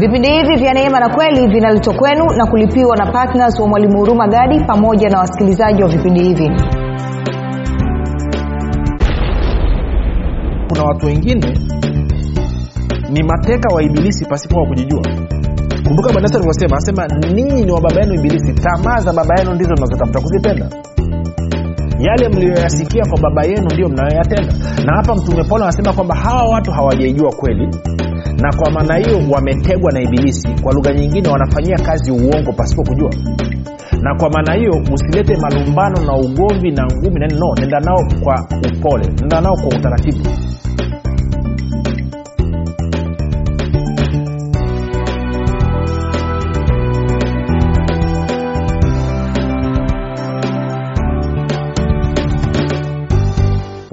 vipindi hivi vya neema na kweli vinaletwa kwenu na kulipiwa na ptns wa mwalimu huruma gadi pamoja na wasikilizaji wa vipindi hivi. Kuna watu wengine ni mateka wa ibilisi pasipo wa kujijua. Kumbuka bwana yesu alivyosema anasema ninyi ni wa baba yenu ibilisi. Tamaa za baba yenu ndizo mnazotafuta kuzitenda. Yale mliyoyasikia kwa baba yenu ndiyo mnayoyatenda. Na hapa mtume paulo anasema kwamba hawa watu hawajaijua kweli na kwa maana hiyo wametegwa na ibilisi. Kwa lugha nyingine wanafanyia kazi uongo pasipo kujua. Na kwa maana hiyo usilete malumbano na ugomvi na ngumi. Na nini. no nenda nao kwa upole nenda nao kwa utaratibu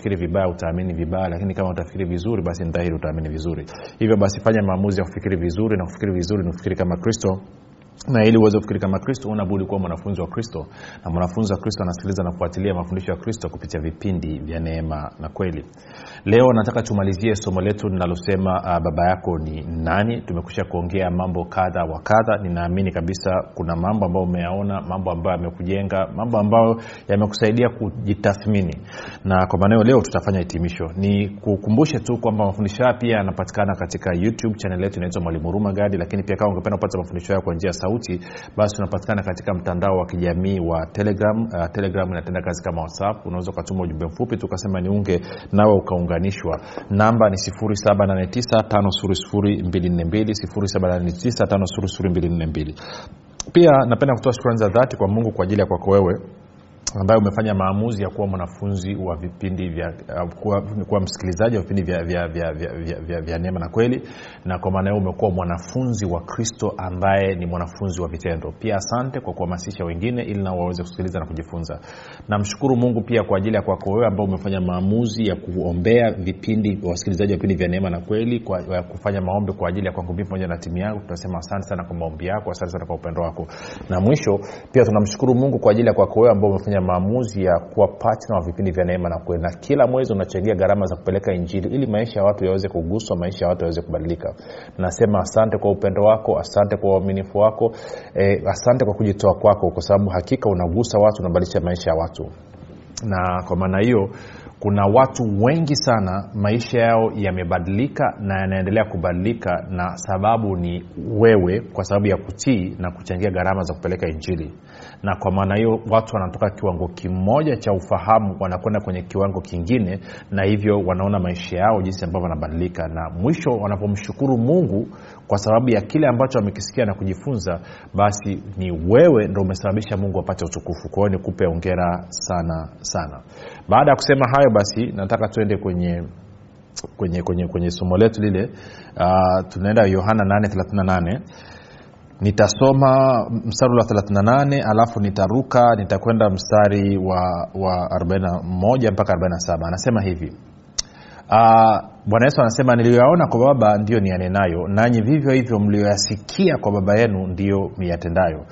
ukifikiri vibaya utaamini vibaya lakini kama utafikiri vizuri basi ni utaamini vizuri. Hivyo basi fanya maamuzi ya kufikiri vizuri na kufikiri vizuri ni kufikiri kama kristo. Na ili uweze kufikiri kama kristo unabudi kuwa mwanafunzi wa kristo. Na mwanafunzi wa kristo anasikiliza na kufuatilia mafundisho ya kristo kupitia vipindi vya neema na kweli leo nataka tumalizie somo letu linalosema uh, baba yako ni nani? Tumekusha kuongea mambo kadha wa kadha. Ninaamini kabisa kuna mambo ambayo umeyaona mambo ambayo yamekujenga mambo ambayo yamekusaidia kujitathmini. Na kwa maanao leo tutafanya hitimisho. Ni kukumbushe tu kwamba mafundisho haya pia yanapatikana katika youtube chanel yetu inaitwa mwalimu huruma lakini pia kama ungependa kupata mafundisho hayo kwa njia sauti basi tunapatikana katika mtandao wa kijamii wa telegram. Uh, telegram inatenda kazi kama whatsapp. Unaweza ukatuma ujumbe mfupi tukasema niunge nawe ukaunganishwa namba ni 7895242 pia napenda kutoa shukrani za dhati kwa mungu kwa ajili ya kwako wewe ambaye umefanya maamuzi ya kuwa mwanafunzi wa vipindi vya kuwa, msikilizaji wa vipindi vya, vya, vya, vya, vya, vya, vya neema na kweli. Na kwa maana hiyo umekuwa mwanafunzi wa kristo ambaye ni mwanafunzi wa vitendo. Pia asante kwa kuhamasisha wengine ili nao waweze kusikiliza na kujifunza. Namshukuru mungu pia kwa ajili ya kwako wewe ambao umefanya maamuzi ya kuombea vipindi wasikilizaji wa vipindi vya neema na kweli kwa, ya kufanya maombi kwa ajili ya kwangu mii pamoja na timu yangu. Tunasema asante sana kwa maombi yako asante sana kwa upendo wako. Na mwisho pia tunamshukuru mungu kwa ajili ya kwako wewe ambao umefanya maamuzi ya kuwa patna wa vipindi vya neema na kweli. Na kila mwezi unachangia gharama za kupeleka injili ili maisha ya watu yaweze kuguswa maisha ya watu yaweze kubadilika. Nasema asante kwa upendo wako asante kwa uaminifu wako eh, asante kwa kujitoa kwako kwa sababu hakika unagusa watu unabadilisha maisha ya watu. Na kwa maana hiyo kuna watu wengi sana maisha yao yamebadilika na yanaendelea kubadilika na sababu ni wewe kwa sababu ya kutii na kuchangia gharama za kupeleka injili na kwa maana hiyo watu wanatoka kiwango kimoja cha ufahamu wanakwenda kwenye kiwango kingine na hivyo wanaona maisha yao jinsi ambavyo wanabadilika na mwisho wanapomshukuru mungu kwa sababu ya kile ambacho wamekisikia na kujifunza basi ni wewe ndo umesababisha mungu apate utukufu. Kwa hiyo nikupe ongera sana sana. Baada ya kusema hayo basi nataka tuende kwenye kwenye kwenye kwenye somo letu lile. Uh, tunaenda yohana 838 nitasoma mstari wa 38 alafu nitaruka nitakwenda mstari wa, wa 41 mpaka 47 anasema hivi. Uh, bwana yesu anasema niliyoyaona kwa baba ndiyo niyanenayo nanyi vivyo hivyo mlioyasikia kwa baba yenu ndiyo miyatendayo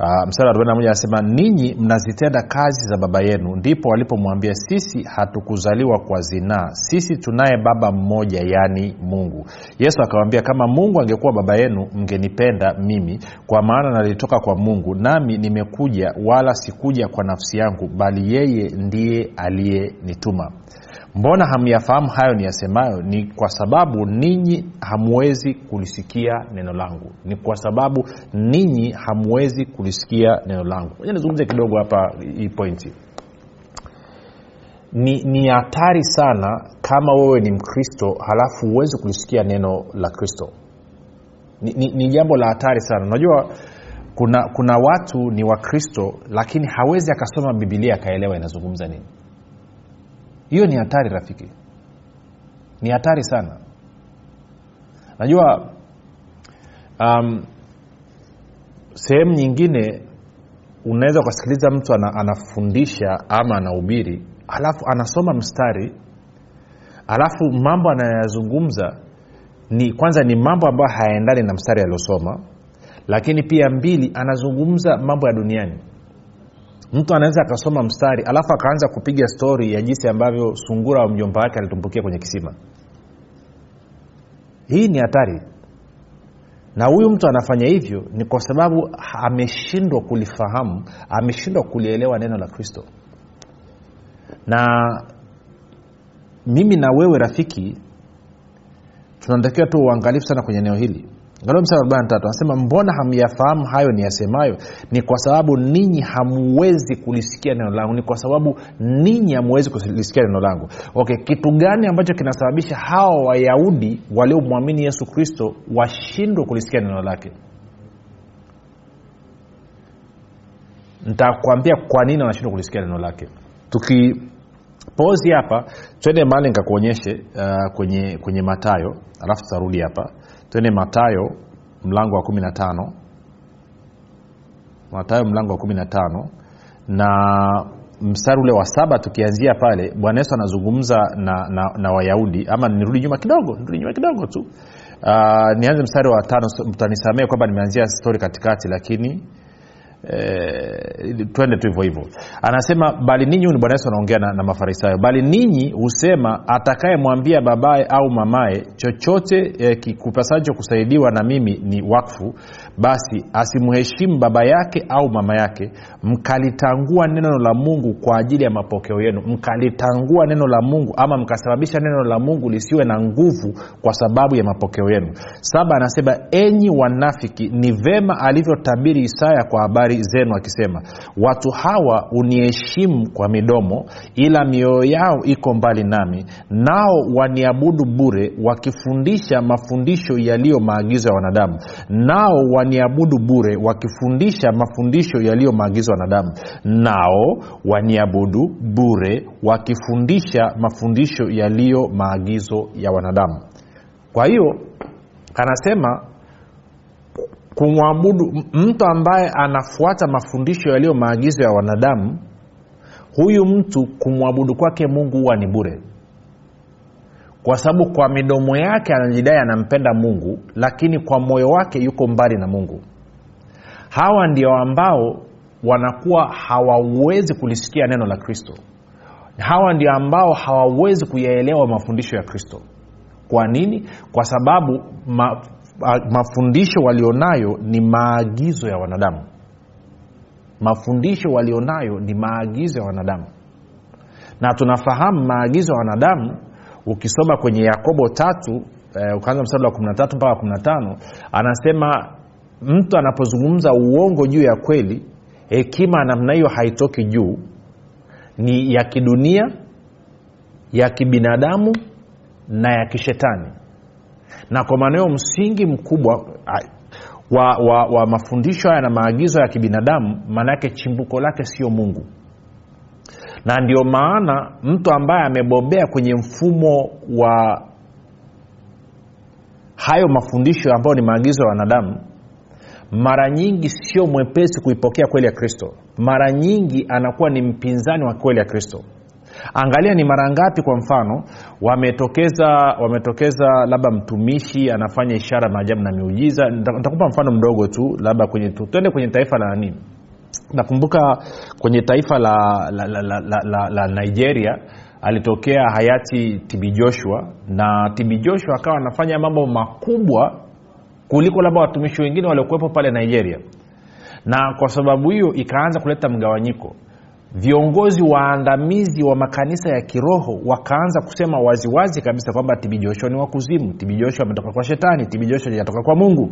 Uh, wa 41 anasema ninyi mnazitenda kazi za baba yenu. Ndipo walipomwambia sisi hatukuzaliwa kwa zinaa sisi tunaye baba mmoja yaani mungu. Yesu akawambia kama mungu angekuwa baba yenu mngenipenda mimi kwa maana nalitoka kwa mungu nami nimekuja wala sikuja kwa nafsi yangu bali yeye ndiye aliyenituma mbona hamyafahamu hayo niyasemayo? Ni kwa sababu ninyi hamwezi kulisikia neno langu. Ni kwa sababu ninyi hamwezi kulisikia neno langu. Nizungumze kidogo hapa hii pointi ni ni hatari sana kama wewe ni mkristo halafu huwezi kulisikia neno la kristo. Ni, ni, ni jambo la hatari sana. Unajua kuna kuna watu ni wakristo lakini hawezi akasoma bibilia akaelewa inazungumza nini hiyo ni hatari rafiki. Ni hatari sana. Najua um, sehemu nyingine unaweza ukasikiliza mtu ana, anafundisha ama anahubiri alafu anasoma mstari alafu mambo anayoyazungumza ni kwanza ni mambo ambayo hayaendani na mstari aliosoma lakini pia mbili anazungumza mambo ya duniani mtu anaweza akasoma mstari alafu akaanza kupiga stori ya jinsi ambavyo sungura wa mjomba wake alitumbukia kwenye kisima. Hii ni hatari. Na huyu mtu anafanya hivyo ni kwa sababu ameshindwa kulifahamu ameshindwa kulielewa neno la kristo. Na mimi na wewe rafiki tunatakiwa tu uangalifu sana kwenye eneo hili angalia mstari wa 43 anasema mbona hamyafahamu hayo ni yasemayo ni kwa sababu ninyi hamuwezi kulisikia neno langu. Ni kwa sababu ninyi hamuwezi kulisikia neno langu. Okay kitu gani ambacho kinasababisha hawa wayahudi waliomwamini yesu kristo washindwe kulisikia neno lake? Nitakwambia kwa nini wanashindwa kulisikia neno lake. Tukipozi hapa twende mahali nikakuonyeshe uh, kwenye kwenye matayo alafu tutarudi hapa twende matayo mlango wa kumi na tano. Matayo mlango wa kumi na tano. Na mstari ule wa saba tukianzia pale bwana yesu anazungumza na, na, na wayahudi. Ama nirudi nyuma kidogo nirudi nyuma kidogo tu. Uh, nianze mstari wa tano mtanisamee kwamba nimeanzia stori katikati lakini Eh, twende tu hivyo hivyo. Anasema bali ninyi ni bwana yesu anaongea na, na mafarisayo bali ninyi husema atakayemwambia babaye au mamaye chochote eh, kikupasacho kusaidiwa na mimi ni wakfu basi asimheshimu baba yake au mama yake. Mkalitangua neno la mungu kwa ajili ya mapokeo yenu. Mkalitangua neno la mungu ama mkasababisha neno la mungu lisiwe na nguvu kwa sababu ya mapokeo yenu. Saba anasema enyi wanafiki ni vema alivyotabiri isaya kwa habari zenu akisema watu hawa uniheshimu kwa midomo ila mioyo yao iko mbali nami nao waniabudu bure wakifundisha mafundisho yaliyo maagizo ya wanadamu. Nao waniabudu bure wakifundisha mafundisho yaliyo maagizo ya wanadamu. Nao waniabudu bure wakifundisha mafundisho yaliyo maagizo ya wanadamu. Kwa hiyo anasema kumwabudu mtu ambaye anafuata mafundisho yaliyo maagizo ya wanadamu huyu mtu kumwabudu kwake mungu huwa ni bure. Kwa sababu kwa midomo yake anajidai anampenda mungu lakini kwa moyo wake yuko mbali na mungu. Hawa ndio ambao wanakuwa hawawezi kulisikia neno la kristo. Hawa ndio ambao hawawezi kuyaelewa mafundisho ya kristo. Kwa nini? Kwa sababu ma, mafundisho walionayo ni maagizo ya wanadamu. Mafundisho walionayo ni maagizo ya wanadamu. Na tunafahamu maagizo ya wanadamu ukisoma kwenye yakobo tatu eh, ukaanza mstari wa 13 mpaka 15 anasema mtu anapozungumza uongo juu ya kweli hekima namna hiyo haitoki juu. Ni ya kidunia ya kibinadamu na ya kishetani na kwa maanao msingi mkubwa wa, wa, wa mafundisho haya na maagizo ya kibinadamu maana yake chimbuko lake sio mungu. Na ndio maana mtu ambaye amebobea kwenye mfumo wa hayo mafundisho ambayo ni maagizo ya wanadamu mara nyingi sio mwepesi kuipokea kweli ya kristo. Mara nyingi anakuwa ni mpinzani wa kweli ya kristo angalia ni mara ngapi kwa mfano wametokeza wametokeza labda mtumishi anafanya ishara maajabu na miujiza. Nitakupa mfano mdogo tu labda kwenye tuende kwenye taifa la nini? Nakumbuka kwenye taifa la, la, la, la, la, la, la nigeria alitokea hayati tb joshua na tb joshua akawa anafanya mambo makubwa kuliko labda watumishi wengine waliokuwepo pale nigeria. Na kwa sababu hiyo ikaanza kuleta mgawanyiko viongozi waandamizi wa makanisa ya kiroho wakaanza kusema waziwazi wazi kabisa kwamba tibi joshua ni wakuzimu tibi joshua ametoka kwa shetani. Tibi joshua inatoka kwa mungu.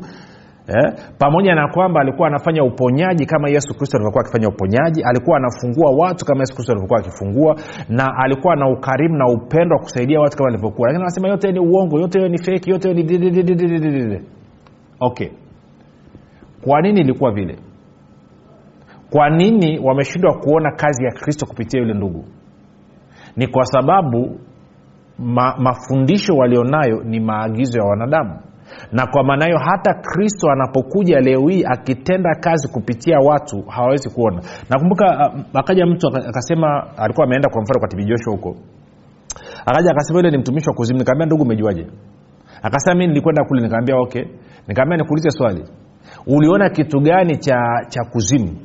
Eh? pamoja na kwamba alikuwa anafanya uponyaji kama yesu kristo alivyokuwa akifanya uponyaji alikuwa anafungua watu kama yesu kristo alivyokuwa akifungua na alikuwa na ukarimu na upendo wa kusaidia watu kama alivyokuwa. Lakini anasema yote ni uongo yote ni feki yote ni okay. Kwa nini ilikuwa vile kwa nini wameshindwa kuona kazi ya kristo kupitia yule ndugu? Ni kwa sababu ma, mafundisho walionayo ni maagizo ya wanadamu. Na kwa maana hiyo hata kristo anapokuja leo hii akitenda kazi kupitia watu hawawezi kuona. Nakumbuka uh, akaja mtu akasema alikuwa ameenda kwa mfano kwa tv joshua huko. Akaja akasema yule ni mtumishi wa kuzimu. Nikaambia ndugu umejuaje? Akasema mi nilikwenda kule. Nikaambia okay. Nikaambia nikuulize swali. Uliona kitu gani cha cha kuzimu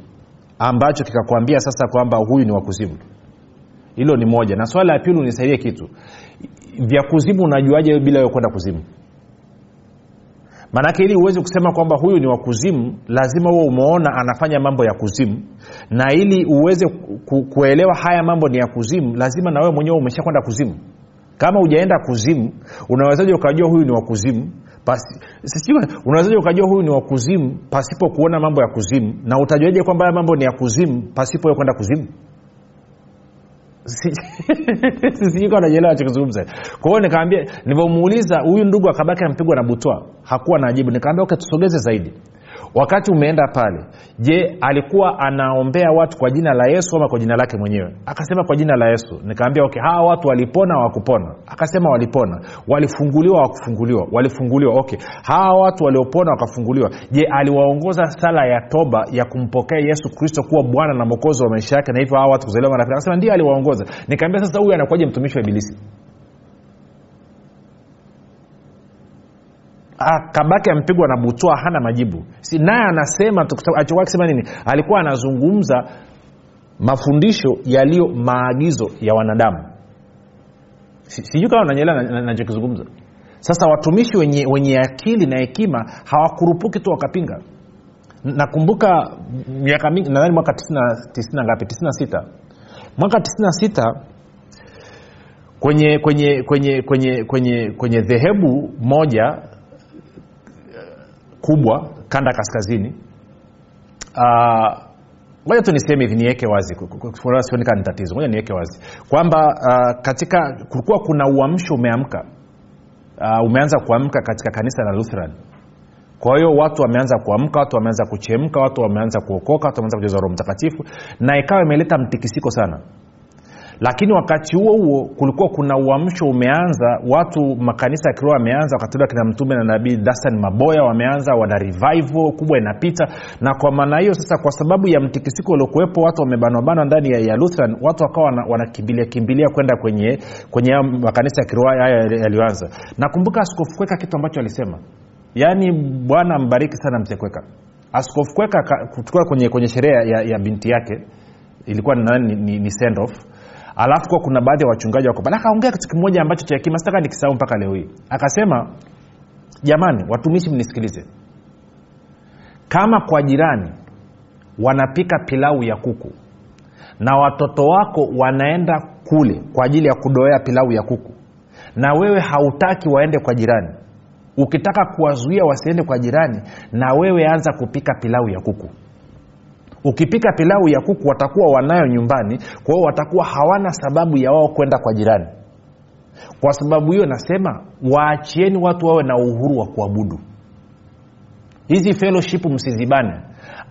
ambacho kikakwambia sasa kwamba huyu ni wakuzimu hilo ni moja. Na swala la pili unisaidie kitu. Vya kuzimu unajuaje bila wewe kwenda kuzimu? Maanake ili uweze kusema kwamba huyu ni wakuzimu lazima huo umeona anafanya mambo ya kuzimu. Na ili uweze ku, kuelewa haya mambo ni ya kuzimu lazima na wewe mwenyewe umesha kwenda kuzimu. Kama hujaenda kuzimu unawezaji ukajua huyu ni wa kuzimu? Pasi- sijui, unawezaji ukajua huyu ni wakuzimu pasipo kuona mambo ya kuzimu? Na utajuaje kwamba haya mambo ni ya kuzimu pasipo kwenda kuzimu? Sijui chokizungumza kwa hiyo nikaambia nilivyomuuliza huyu ndugu akabaki ampigwa na butwa hakuwa na ajibu. Nikaambia okay tusogeze zaidi wakati umeenda pale je alikuwa anaombea watu kwa jina la yesu ama kwa jina lake mwenyewe? Akasema kwa jina la yesu. Nikaambia okay hawa watu walipona wakupona akasema walipona. Walifunguliwa wakufunguliwa walifunguliwa. Okay. Hawa watu waliopona wakafunguliwa. Je aliwaongoza sala ya toba ya kumpokea yesu kristo kuwa bwana na mwokozi wa maisha yake na hivyo hawa watu kuzaliwa mara akasema ndio aliwaongoza. Nikaambia sasa huyu anakuwaje mtumishi wa ibilisi kabaki amepigwa na butwa hana majibu. Si naye anasema alichokuwa akisema nini? Alikuwa anazungumza mafundisho yaliyo maagizo ya wanadamu. Si- sijui kama nanyelewa nachokizungumza. Sasa watumishi wenye, wenye akili na hekima hawakurupuki tu wakapinga. Nakumbuka miaka mingi nadhani mwaka 90 90 ngapi? 96 mwaka 96 kwenye kwenye kwenye kwenye kwenye kwenye dhehebu moja kubwa kanda kaskazini. Ah, uh, tu niseme hivi niweke wazi sioni ni tatizo. Ngoja niweke wazi. Kwamba uh, katika kulikuwa kuna uamsho umeamka. Uh, umeanza kuamka katika kanisa la lutheran. Kwa hiyo watu wameanza kuamka watu wameanza kuchemka watu wameanza kuokoka watu wameanza kujaza roho mtakatifu na ikawa imeleta mtikisiko sana lakini wakati huo huo kulikuwa kuna uamsho umeanza. Watu makanisa ya kiroho wameanza wakati kina mtume na nabii dastan maboya wameanza wana revival kubwa inapita. Na kwa maana hiyo sasa kwa sababu ya mtikisiko uliokuwepo watu wamebanwabanwa ndani ya, ya lutheran watu wakawa wana- kimbilia kwenda kwenye kwenye makanisa ya kiroho haya yaliyoanza. Nakumbuka askofu kweka kitu ambacho alisema. Yaani bwana mbariki sana msekweka askofu kweka ka- kutoka kwenye, kwenye sherehe ya, ya binti yake ilikuwa ni, ni, ni, ni send off alafu kuwa kuna baadhi ya wachungaji wako pale. Akaongea kitu kimoja ambacho cha hekima sitaka nikisahau mpaka leo hii. Akasema jamani watumishi mnisikilize. Kama kwa jirani wanapika pilau ya kuku na watoto wako wanaenda kule kwa ajili ya kudoea pilau ya kuku na wewe hautaki waende kwa jirani ukitaka kuwazuia wasiende kwa jirani na wewe anza kupika pilau ya kuku ukipika pilau ya kuku watakuwa wanayo nyumbani kwa hiyo watakuwa hawana sababu ya wao kwenda kwa jirani. Kwa sababu hiyo nasema waachieni watu wawe na uhuru wa kuabudu. Hizi fellowship msizibane.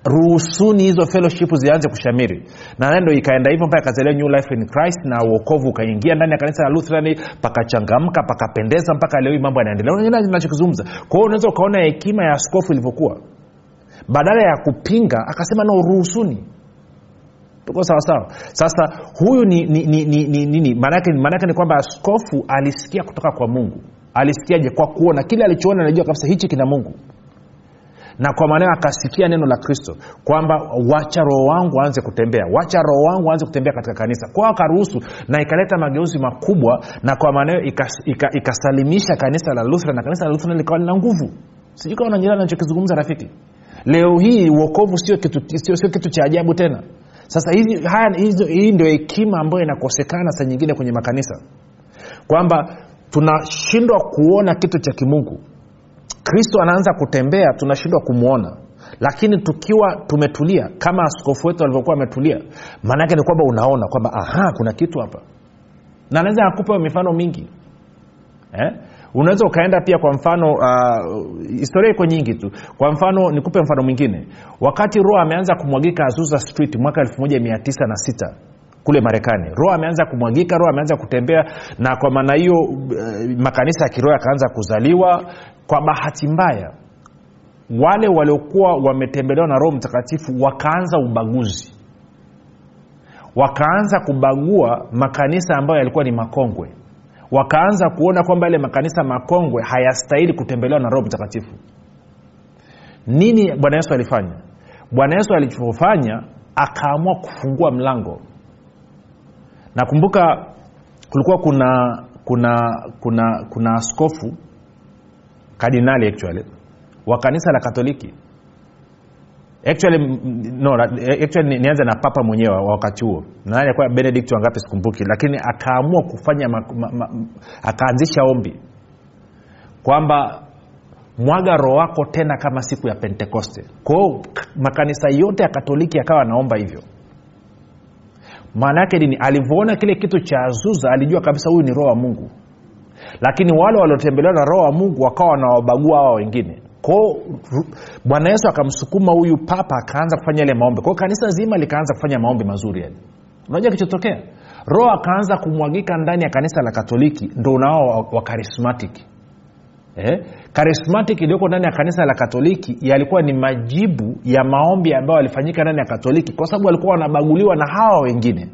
Ruhusuni hizo fellowship zianze kushamiri. Na ndo ikaenda hivyo mpaka ikazalia new life in christ na uokovu ukaingia ndani ya kanisa la lutherani pakachangamka pakapendeza mpaka leo hii mambo yanaendelea. Nachokizungumza? Kwa hiyo unaweza ukaona hekima ya askofu ilivyokuwa badala ya kupinga akasema no ruhusuni. Tuko sawasawa sasa huyu ni ni ni ni, ni, ni, maanake ni kwamba askofu alisikia kutoka kwa mungu. Alisikiaje? Kwa kuona. Kile alichoona anajua kabisa hichi kina mungu. Na kwa maanao akasikia neno la kristo kwamba wacha roho wangu aanze kutembea. Wacha roho wangu aanze kutembea katika kanisa. Kwao akaruhusu na ikaleta mageuzi makubwa na kwa maanao ikas, ika, ikasalimisha kanisa la lutheran na kanisa la lutheran likawa lina nguvu. Sijui kama unanyelewa nachokizungumza rafiki leo hii uokovu sio kitu, kitu cha ajabu tena. Sasa hizi, haya, hizi, hii ndio hekima ambayo inakosekana saa nyingine kwenye makanisa. Kwamba tunashindwa kuona kitu cha kimungu. Kristo anaanza kutembea tunashindwa kumwona lakini tukiwa tumetulia kama askofu wetu alivyokuwa ametulia maanaake ni kwamba unaona kwamba aha kuna kitu hapa. Na anaweza akupa mifano mingi. Eh? Unaweza ukaenda pia kwa mfano uh, historia iko nyingi tu. Kwa mfano nikupe mfano mwingine. Wakati roho ameanza kumwagika azusa street mwaka 1906 kule marekani. Roho ameanza kumwagika roho ameanza kutembea na kwa maana hiyo uh, makanisa ya kiroho yakaanza kuzaliwa. Kwa bahati mbaya wale waliokuwa wametembelewa na roho mtakatifu wakaanza ubaguzi. Wakaanza kubagua makanisa ambayo yalikuwa ni makongwe wakaanza kuona kwamba yale makanisa makongwe hayastahili kutembelewa na roho mtakatifu. Nini bwana yesu alifanya? Bwana yesu alichofanya akaamua kufungua mlango. Nakumbuka kulikuwa kuna kuna kuna kuna askofu kardinali actually wa kanisa la katoliki actually, no, actually nianze na papa mwenyewe wa wakati huo. Nadhani kuwa benedict wangapi sikumbuki lakini akaamua kufanya ma, ma, ma, akaanzisha ombi kwamba mwaga roho wako tena kama siku ya pentekoste. Kwao makanisa yote ya katoliki yakawa anaomba hivyo. Maana yake nini? Alivyoona kile kitu cha azuza alijua kabisa huyu ni roho wa mungu. Lakini wale waliotembelewa na roho wa mungu wakawa wanawabagua hawa wengine kwao bwana yesu akamsukuma huyu papa akaanza kufanya yale maombi. Kwao kanisa zima likaanza kufanya maombi mazuri yani. Unajua kilichotokea roho akaanza kumwagika ndani ya kanisa la katoliki ndo unao wa karismatic eh? karismatic iliyoko ndani ya kanisa la katoliki yalikuwa ni majibu ya maombi ambayo yalifanyika ndani ya katoliki kwa sababu walikuwa wanabaguliwa na hawa wengine.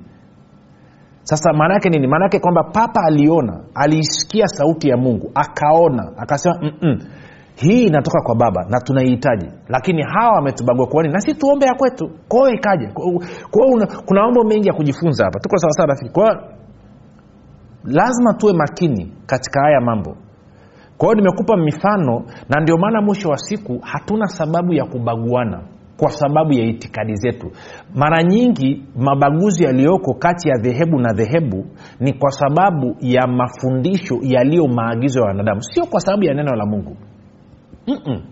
Sasa maana nini? Maana kwamba papa aliona aliisikia sauti ya mungu akaona akasema hii inatoka kwa baba na tunaihitaji. Lakini hawa wametubagua kuani na si tuombe ya kwetu. Kwao ikaje? Kwao kuna mambo mengi ya kujifunza hapa. Tuko sawasawa rafiki? Kwao lazima tuwe makini katika haya mambo. Kwa hiyo nimekupa mifano na ndio maana mwisho wa siku hatuna sababu ya kubaguana kwa sababu ya itikadi zetu. Mara nyingi mabaguzi yaliyoko kati ya dhehebu na dhehebu ni kwa sababu ya mafundisho yaliyo maagizo ya wanadamu. Sio kwa sababu ya neno la mungu Mm-mm.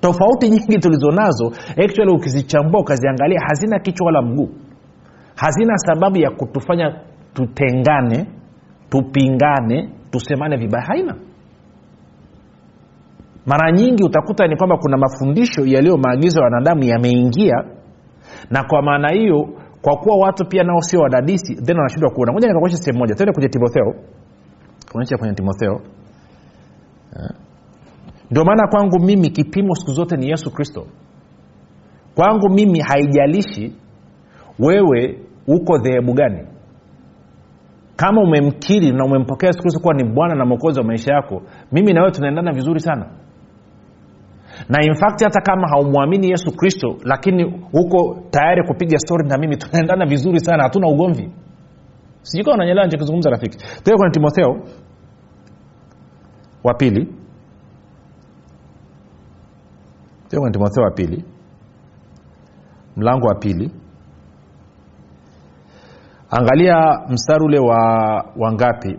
tofauti nyingi tulizo nazo actually ukizichambua ukaziangalia hazina kichwa wala mguu. Hazina sababu ya kutufanya tutengane tupingane tusemane vibaya. Haina. Mara nyingi utakuta ni kwamba kuna mafundisho yaliyo maagizo ya wanadamu yameingia na kwa maana hiyo kwa kuwa watu pia nao sio wadadisi then wanashindwa kuona. Moja nikakuonyesha sehemu moja. Tende kwenye timotheo. Kuonyesha kwenye timotheo ndio maana kwangu mimi kipimo siku zote ni yesu kristo. Kwangu mimi haijalishi wewe uko dhehebu gani. Kama umemkiri na umempokea yesu kristo kuwa ni bwana na mwokozi wa maisha yako mimi na wewe tunaendana vizuri sana. Na in hata kama haumwamini yesu kristo lakini uko tayari kupiga stori na mimi tunaendana vizuri sana hatuna ugomvi. Sijui kawa unanyelewa nichokizungumza rafiki. Tuke kwenye timotheo wa pili kwenye timotheo wa pili. Mlango wa pili. Angalia mstari ule wa wangapi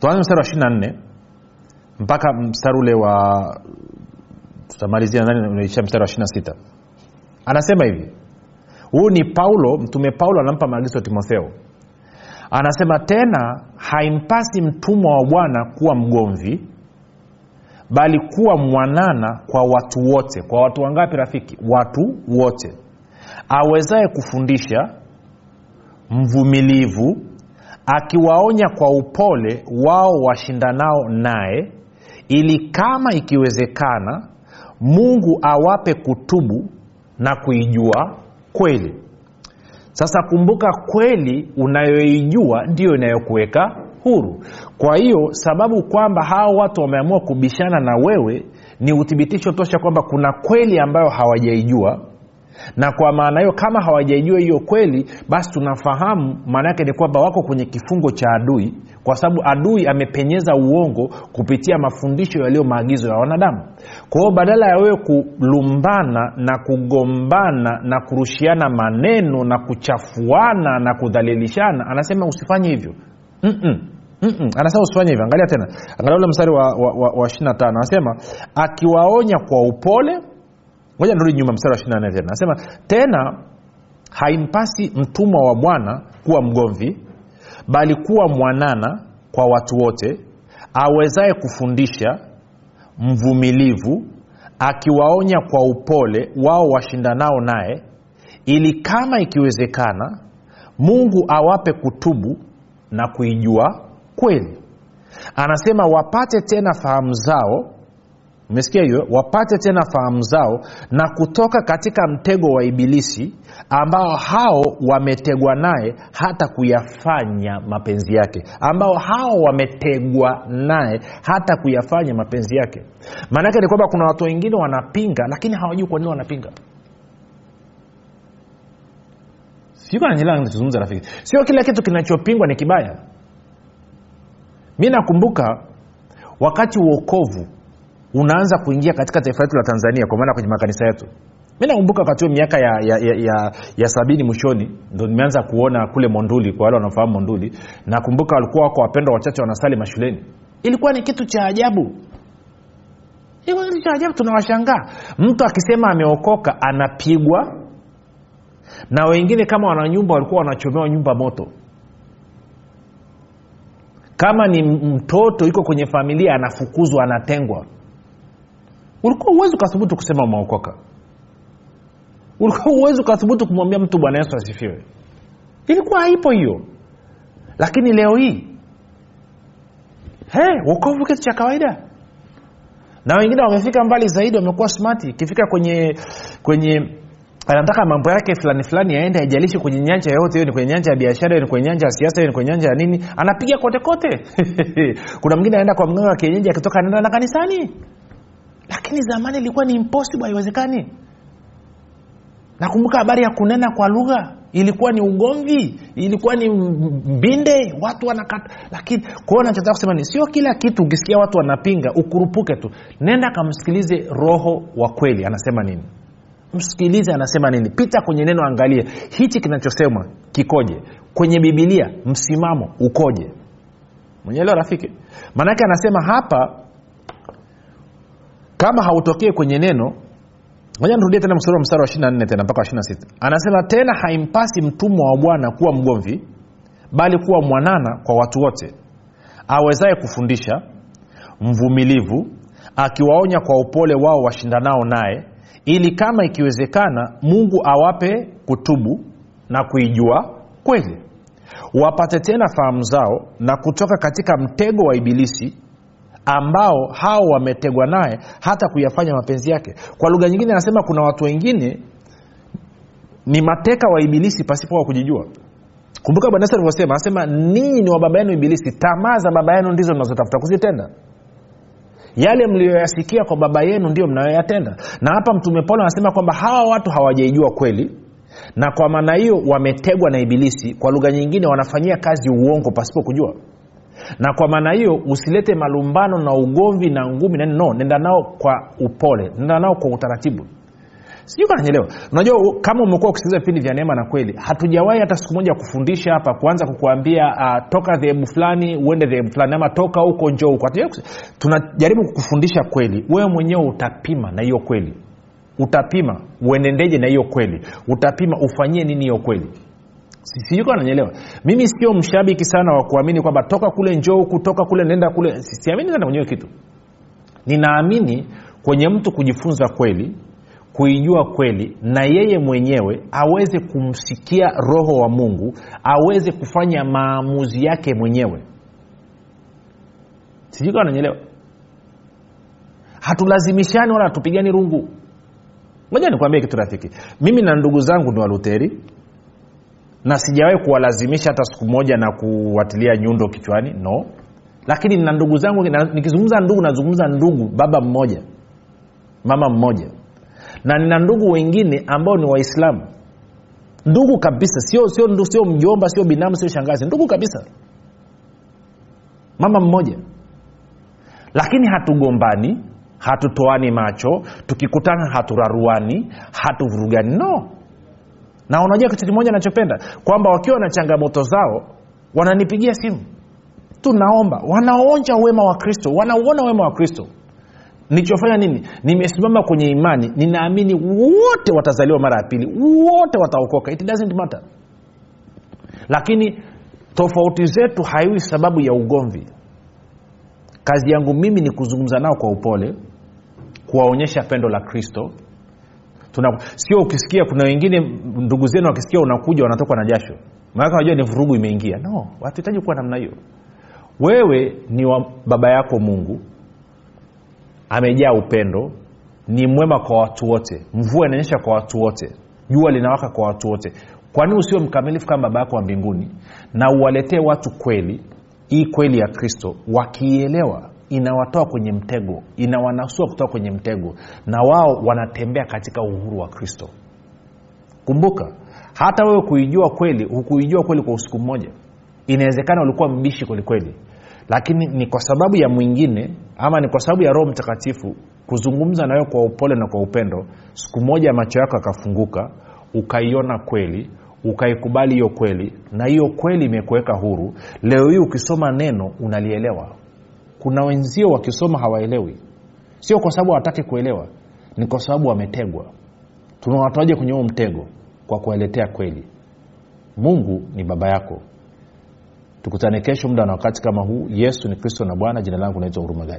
tuanze mstari wa ishiri na nne mpaka mstari ule wa tutamalizia nani unaisha mstari wa ishiri sita. Anasema hivi huyu ni paulo mtume paulo anampa maagizo ya timotheo. Anasema tena haimpasi mtumwa wa bwana kuwa mgomvi bali kuwa mwanana kwa watu wote. Kwa watu wangapi rafiki? Watu wote. Awezaye kufundisha mvumilivu akiwaonya kwa upole wao washindanao naye ili kama ikiwezekana mungu awape kutubu na kuijua kweli. Sasa kumbuka kweli unayoijua ndiyo inayokuweka huru. Kwa hiyo sababu kwamba hawa watu wameamua kubishana na wewe ni uthibitisho tosha kwamba kuna kweli ambayo hawajaijua. Na kwa maana hiyo kama hawajaijua hiyo kweli basi tunafahamu maana yake ni kwamba wako kwenye kifungo cha adui kwa sababu adui amepenyeza uongo kupitia mafundisho yaliyo maagizo ya wanadamu. Kwa hiyo badala ya wewe kulumbana na kugombana na kurushiana maneno na kuchafuana na kudhalilishana anasema usifanye hivyo. Mm-mm. Mm-mm. anasema usifanye hivyo angalia tena. Angalia ule mstari wa, wa, wa, wa 25 anasema akiwaonya kwa upole. Moja nirudi nyuma mstari wa 24 tena. Anasema tena haimpasi mtumwa wa bwana kuwa mgomvi bali kuwa mwanana kwa watu wote awezaye kufundisha mvumilivu akiwaonya kwa upole wao washindanao naye ili kama ikiwezekana mungu awape kutubu na kuijua kweli. Anasema wapate tena fahamu zao. Umesikia hiyo? Wapate tena fahamu zao na kutoka katika mtego wa ibilisi ambao hao wametegwa naye hata kuyafanya mapenzi yake. Ambao hao wametegwa naye hata kuyafanya mapenzi yake. Maanaake ni kwamba kuna watu wengine wanapinga lakini hawajui kwa nini wanapinga. Sio kila kitu kinachopingwa ni kibaya mi nakumbuka wakati uokovu unaanza kuingia katika taifa letu la tanzania kwa maana kwenye makanisa yetu. Mi nakumbuka wakati huo miaka ya, ya, ya, ya, ya sabini mwishoni ndo nimeanza kuona kule monduli kwa wale wanaofahamu monduli nakumbuka walikuwa wako wapendwa wachache wanasali mashuleni. Ilikuwa ni kitu cha ajabu. Ilikuwa cha ajabu tunawashangaa. Mtu akisema ameokoka anapigwa na wengine kama wananyumba walikuwa wanachomewa nyumba moto kama ni mtoto iko kwenye familia anafukuzwa anatengwa. Ulikuwa uwezi ukathubutu kusema umeokoka. Ulikuwa uwezi ukathubutu kumwambia mtu bwana yesu asifiwe. Ilikuwa haipo hiyo. Lakini leo hii hey, wokovu kitu cha kawaida. Na wengine wamefika mbali zaidi wamekuwa smati ikifika kwenye kwenye anataka mambo yake fulani fulani yaende haijalishi kwenye nyanja yoyote hiyo ni kwenye nyanja ya biashara ni kwenye nyanja ya siasa hiyo ni kwenye nyanja ya nini anapiga kote kote. Kuna mwingine anaenda kwa mganga wa kienyeji akitoka anaenda na kanisani. Lakini zamani ilikuwa ni impossible haiwezekani. Nakumbuka habari ya kunena kwa lugha ilikuwa ni ugomvi ilikuwa ni mbinde watu wanakata. Lakini kwao nachotaka kusema ni sio kila kitu ukisikia watu wanapinga ukurupuke tu. Nenda kamsikilize roho wa kweli anasema nini msikilize anasema nini. Pita kwenye neno angalia hichi kinachosemwa kikoje? Kwenye bibilia msimamo ukoje? Mwenyeelewa rafiki? Maanake anasema hapa kama hautokee kwenye neno moja nirudie tena mstari wa mstari wa 24 tena mpaka wa 26 anasema tena haimpasi mtumwa wa bwana kuwa mgomvi bali kuwa mwanana kwa watu wote awezaye kufundisha mvumilivu akiwaonya kwa upole wao washindanao naye ili kama ikiwezekana mungu awape kutubu na kuijua kweli. Wapate tena fahamu zao na kutoka katika mtego wa ibilisi ambao hao wametegwa naye hata kuyafanya mapenzi yake. Kwa lugha nyingine anasema kuna watu wengine ni mateka wa ibilisi pasipo wa kujijua. Kumbuka bwana yesu alivyosema anasema ninyi ni wa baba yenu ibilisi tamaa za baba yenu ndizo mnazotafuta kuzitenda yale mliyoyasikia kwa baba yenu ndio mnayoyatenda. Na hapa mtume paulo anasema kwamba hawa watu hawajaijua kweli na kwa maana hiyo wametegwa na ibilisi. Kwa lugha nyingine wanafanyia kazi uongo pasipo kujua. Na kwa maana hiyo usilete malumbano na ugomvi na ngumi. Na no nenda nao kwa upole nenda nao kwa utaratibu sijui kananyelewa unajua kama umekuwa ukisikiliza vipindi vya neema na kweli hatujawahi hata siku moja kufundisha hapa kuanza kukuambia uh, toka dhehebu fulani uende dhehebu fulani ama toka huko njoo huko. Tunajaribu kukufundisha kweli. Wewe mwenyewe utapima na hiyo kweli. Utapima uenendeje na hiyo kweli. Utapima ufanyie nini hiyo kweli. Sijuka nanyelewa mimi sio mshabiki sana wa kuamini kwamba toka kule njoo huku toka kule nenda kule. Siamini sana kwenye kitu. Ninaamini kwenye mtu kujifunza kweli kuijua kweli na yeye mwenyewe aweze kumsikia roho wa mungu aweze kufanya maamuzi yake mwenyewe. Sijui kawa nanyelewa hatulazimishani wala hatupigani rungu. Moja nikuambia kitu rafiki. Mimi na ndugu zangu ni waluteri na sijawahi kuwalazimisha hata siku moja na kuwatilia nyundo kichwani no. Lakini na ndugu zangu nikizungumza ndugu nazungumza ndugu baba mmoja mama mmoja na nina ndugu wengine ambao ni waislamu. Ndugu kabisa sio sio sio mjomba sio binamu sio shangazi. Ndugu kabisa. Mama mmoja. Lakini hatugombani hatutoani macho tukikutana haturaruani hatuvurugani. No. Na unajua kitu kimoja nachopenda kwamba wakiwa na changamoto zao wananipigia simu. Tunaomba. Wanaonja wema wa kristo. Wanauona wema wa kristo nilichofanya nini? Nimesimama kwenye imani ninaamini wote watazaliwa mara ya pili wote wataokoka. It doesn't matter. Lakini tofauti zetu haiwi sababu ya ugomvi. Kazi yangu mimi ni kuzungumza nao kwa upole kuwaonyesha pendo la kristo. Tuna, sio ukisikia kuna wengine ndugu zenu wakisikia unakuja wanatokwa na jasho. Maanake unajua ni vurugu imeingia. No hatuhitaji kuwa namna hiyo. Wewe ni wa baba yako mungu amejaa upendo. Ni mwema kwa watu wote. Mvua inaonyesha kwa watu wote. Jua linawaka kwa watu wote. Kwa nini usiwe mkamilifu kama baba yako wa mbinguni? Na uwaletee watu kweli. Hii kweli ya kristo wakiielewa inawatoa kwenye mtego inawanasua kutoka kwenye mtego na wao wanatembea katika uhuru wa kristo. Kumbuka hata wewe kuijua kweli hukuijua kweli kwa usiku mmoja. Inawezekana ulikuwa mbishi kwelikweli lakini ni kwa sababu ya mwingine ama ni kwa sababu ya roho mtakatifu kuzungumza na kwa upole na kwa upendo siku moja macho yako yakafunguka ukaiona kweli ukaikubali hiyo kweli na hiyo kweli imekuweka huru. Leo hii ukisoma neno unalielewa. Kuna wenzio wakisoma hawaelewi. Sio kwa sababu hawataki kuelewa ni kwa sababu wametegwa. Tunawatoaje kwenye huo mtego kwa kuwaletea kweli. Mungu ni baba yako tukutane kesho muda na wakati kama huu. Yesu ni kristo na bwana. Jina langu naitwa huruma gani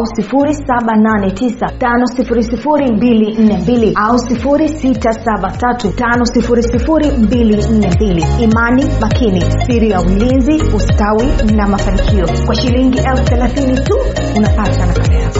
789 au 673 imani makini siri ya ulinzi ustawi na mafanikio. Kwa shilingi elfu thelathini tu unapata nakala yako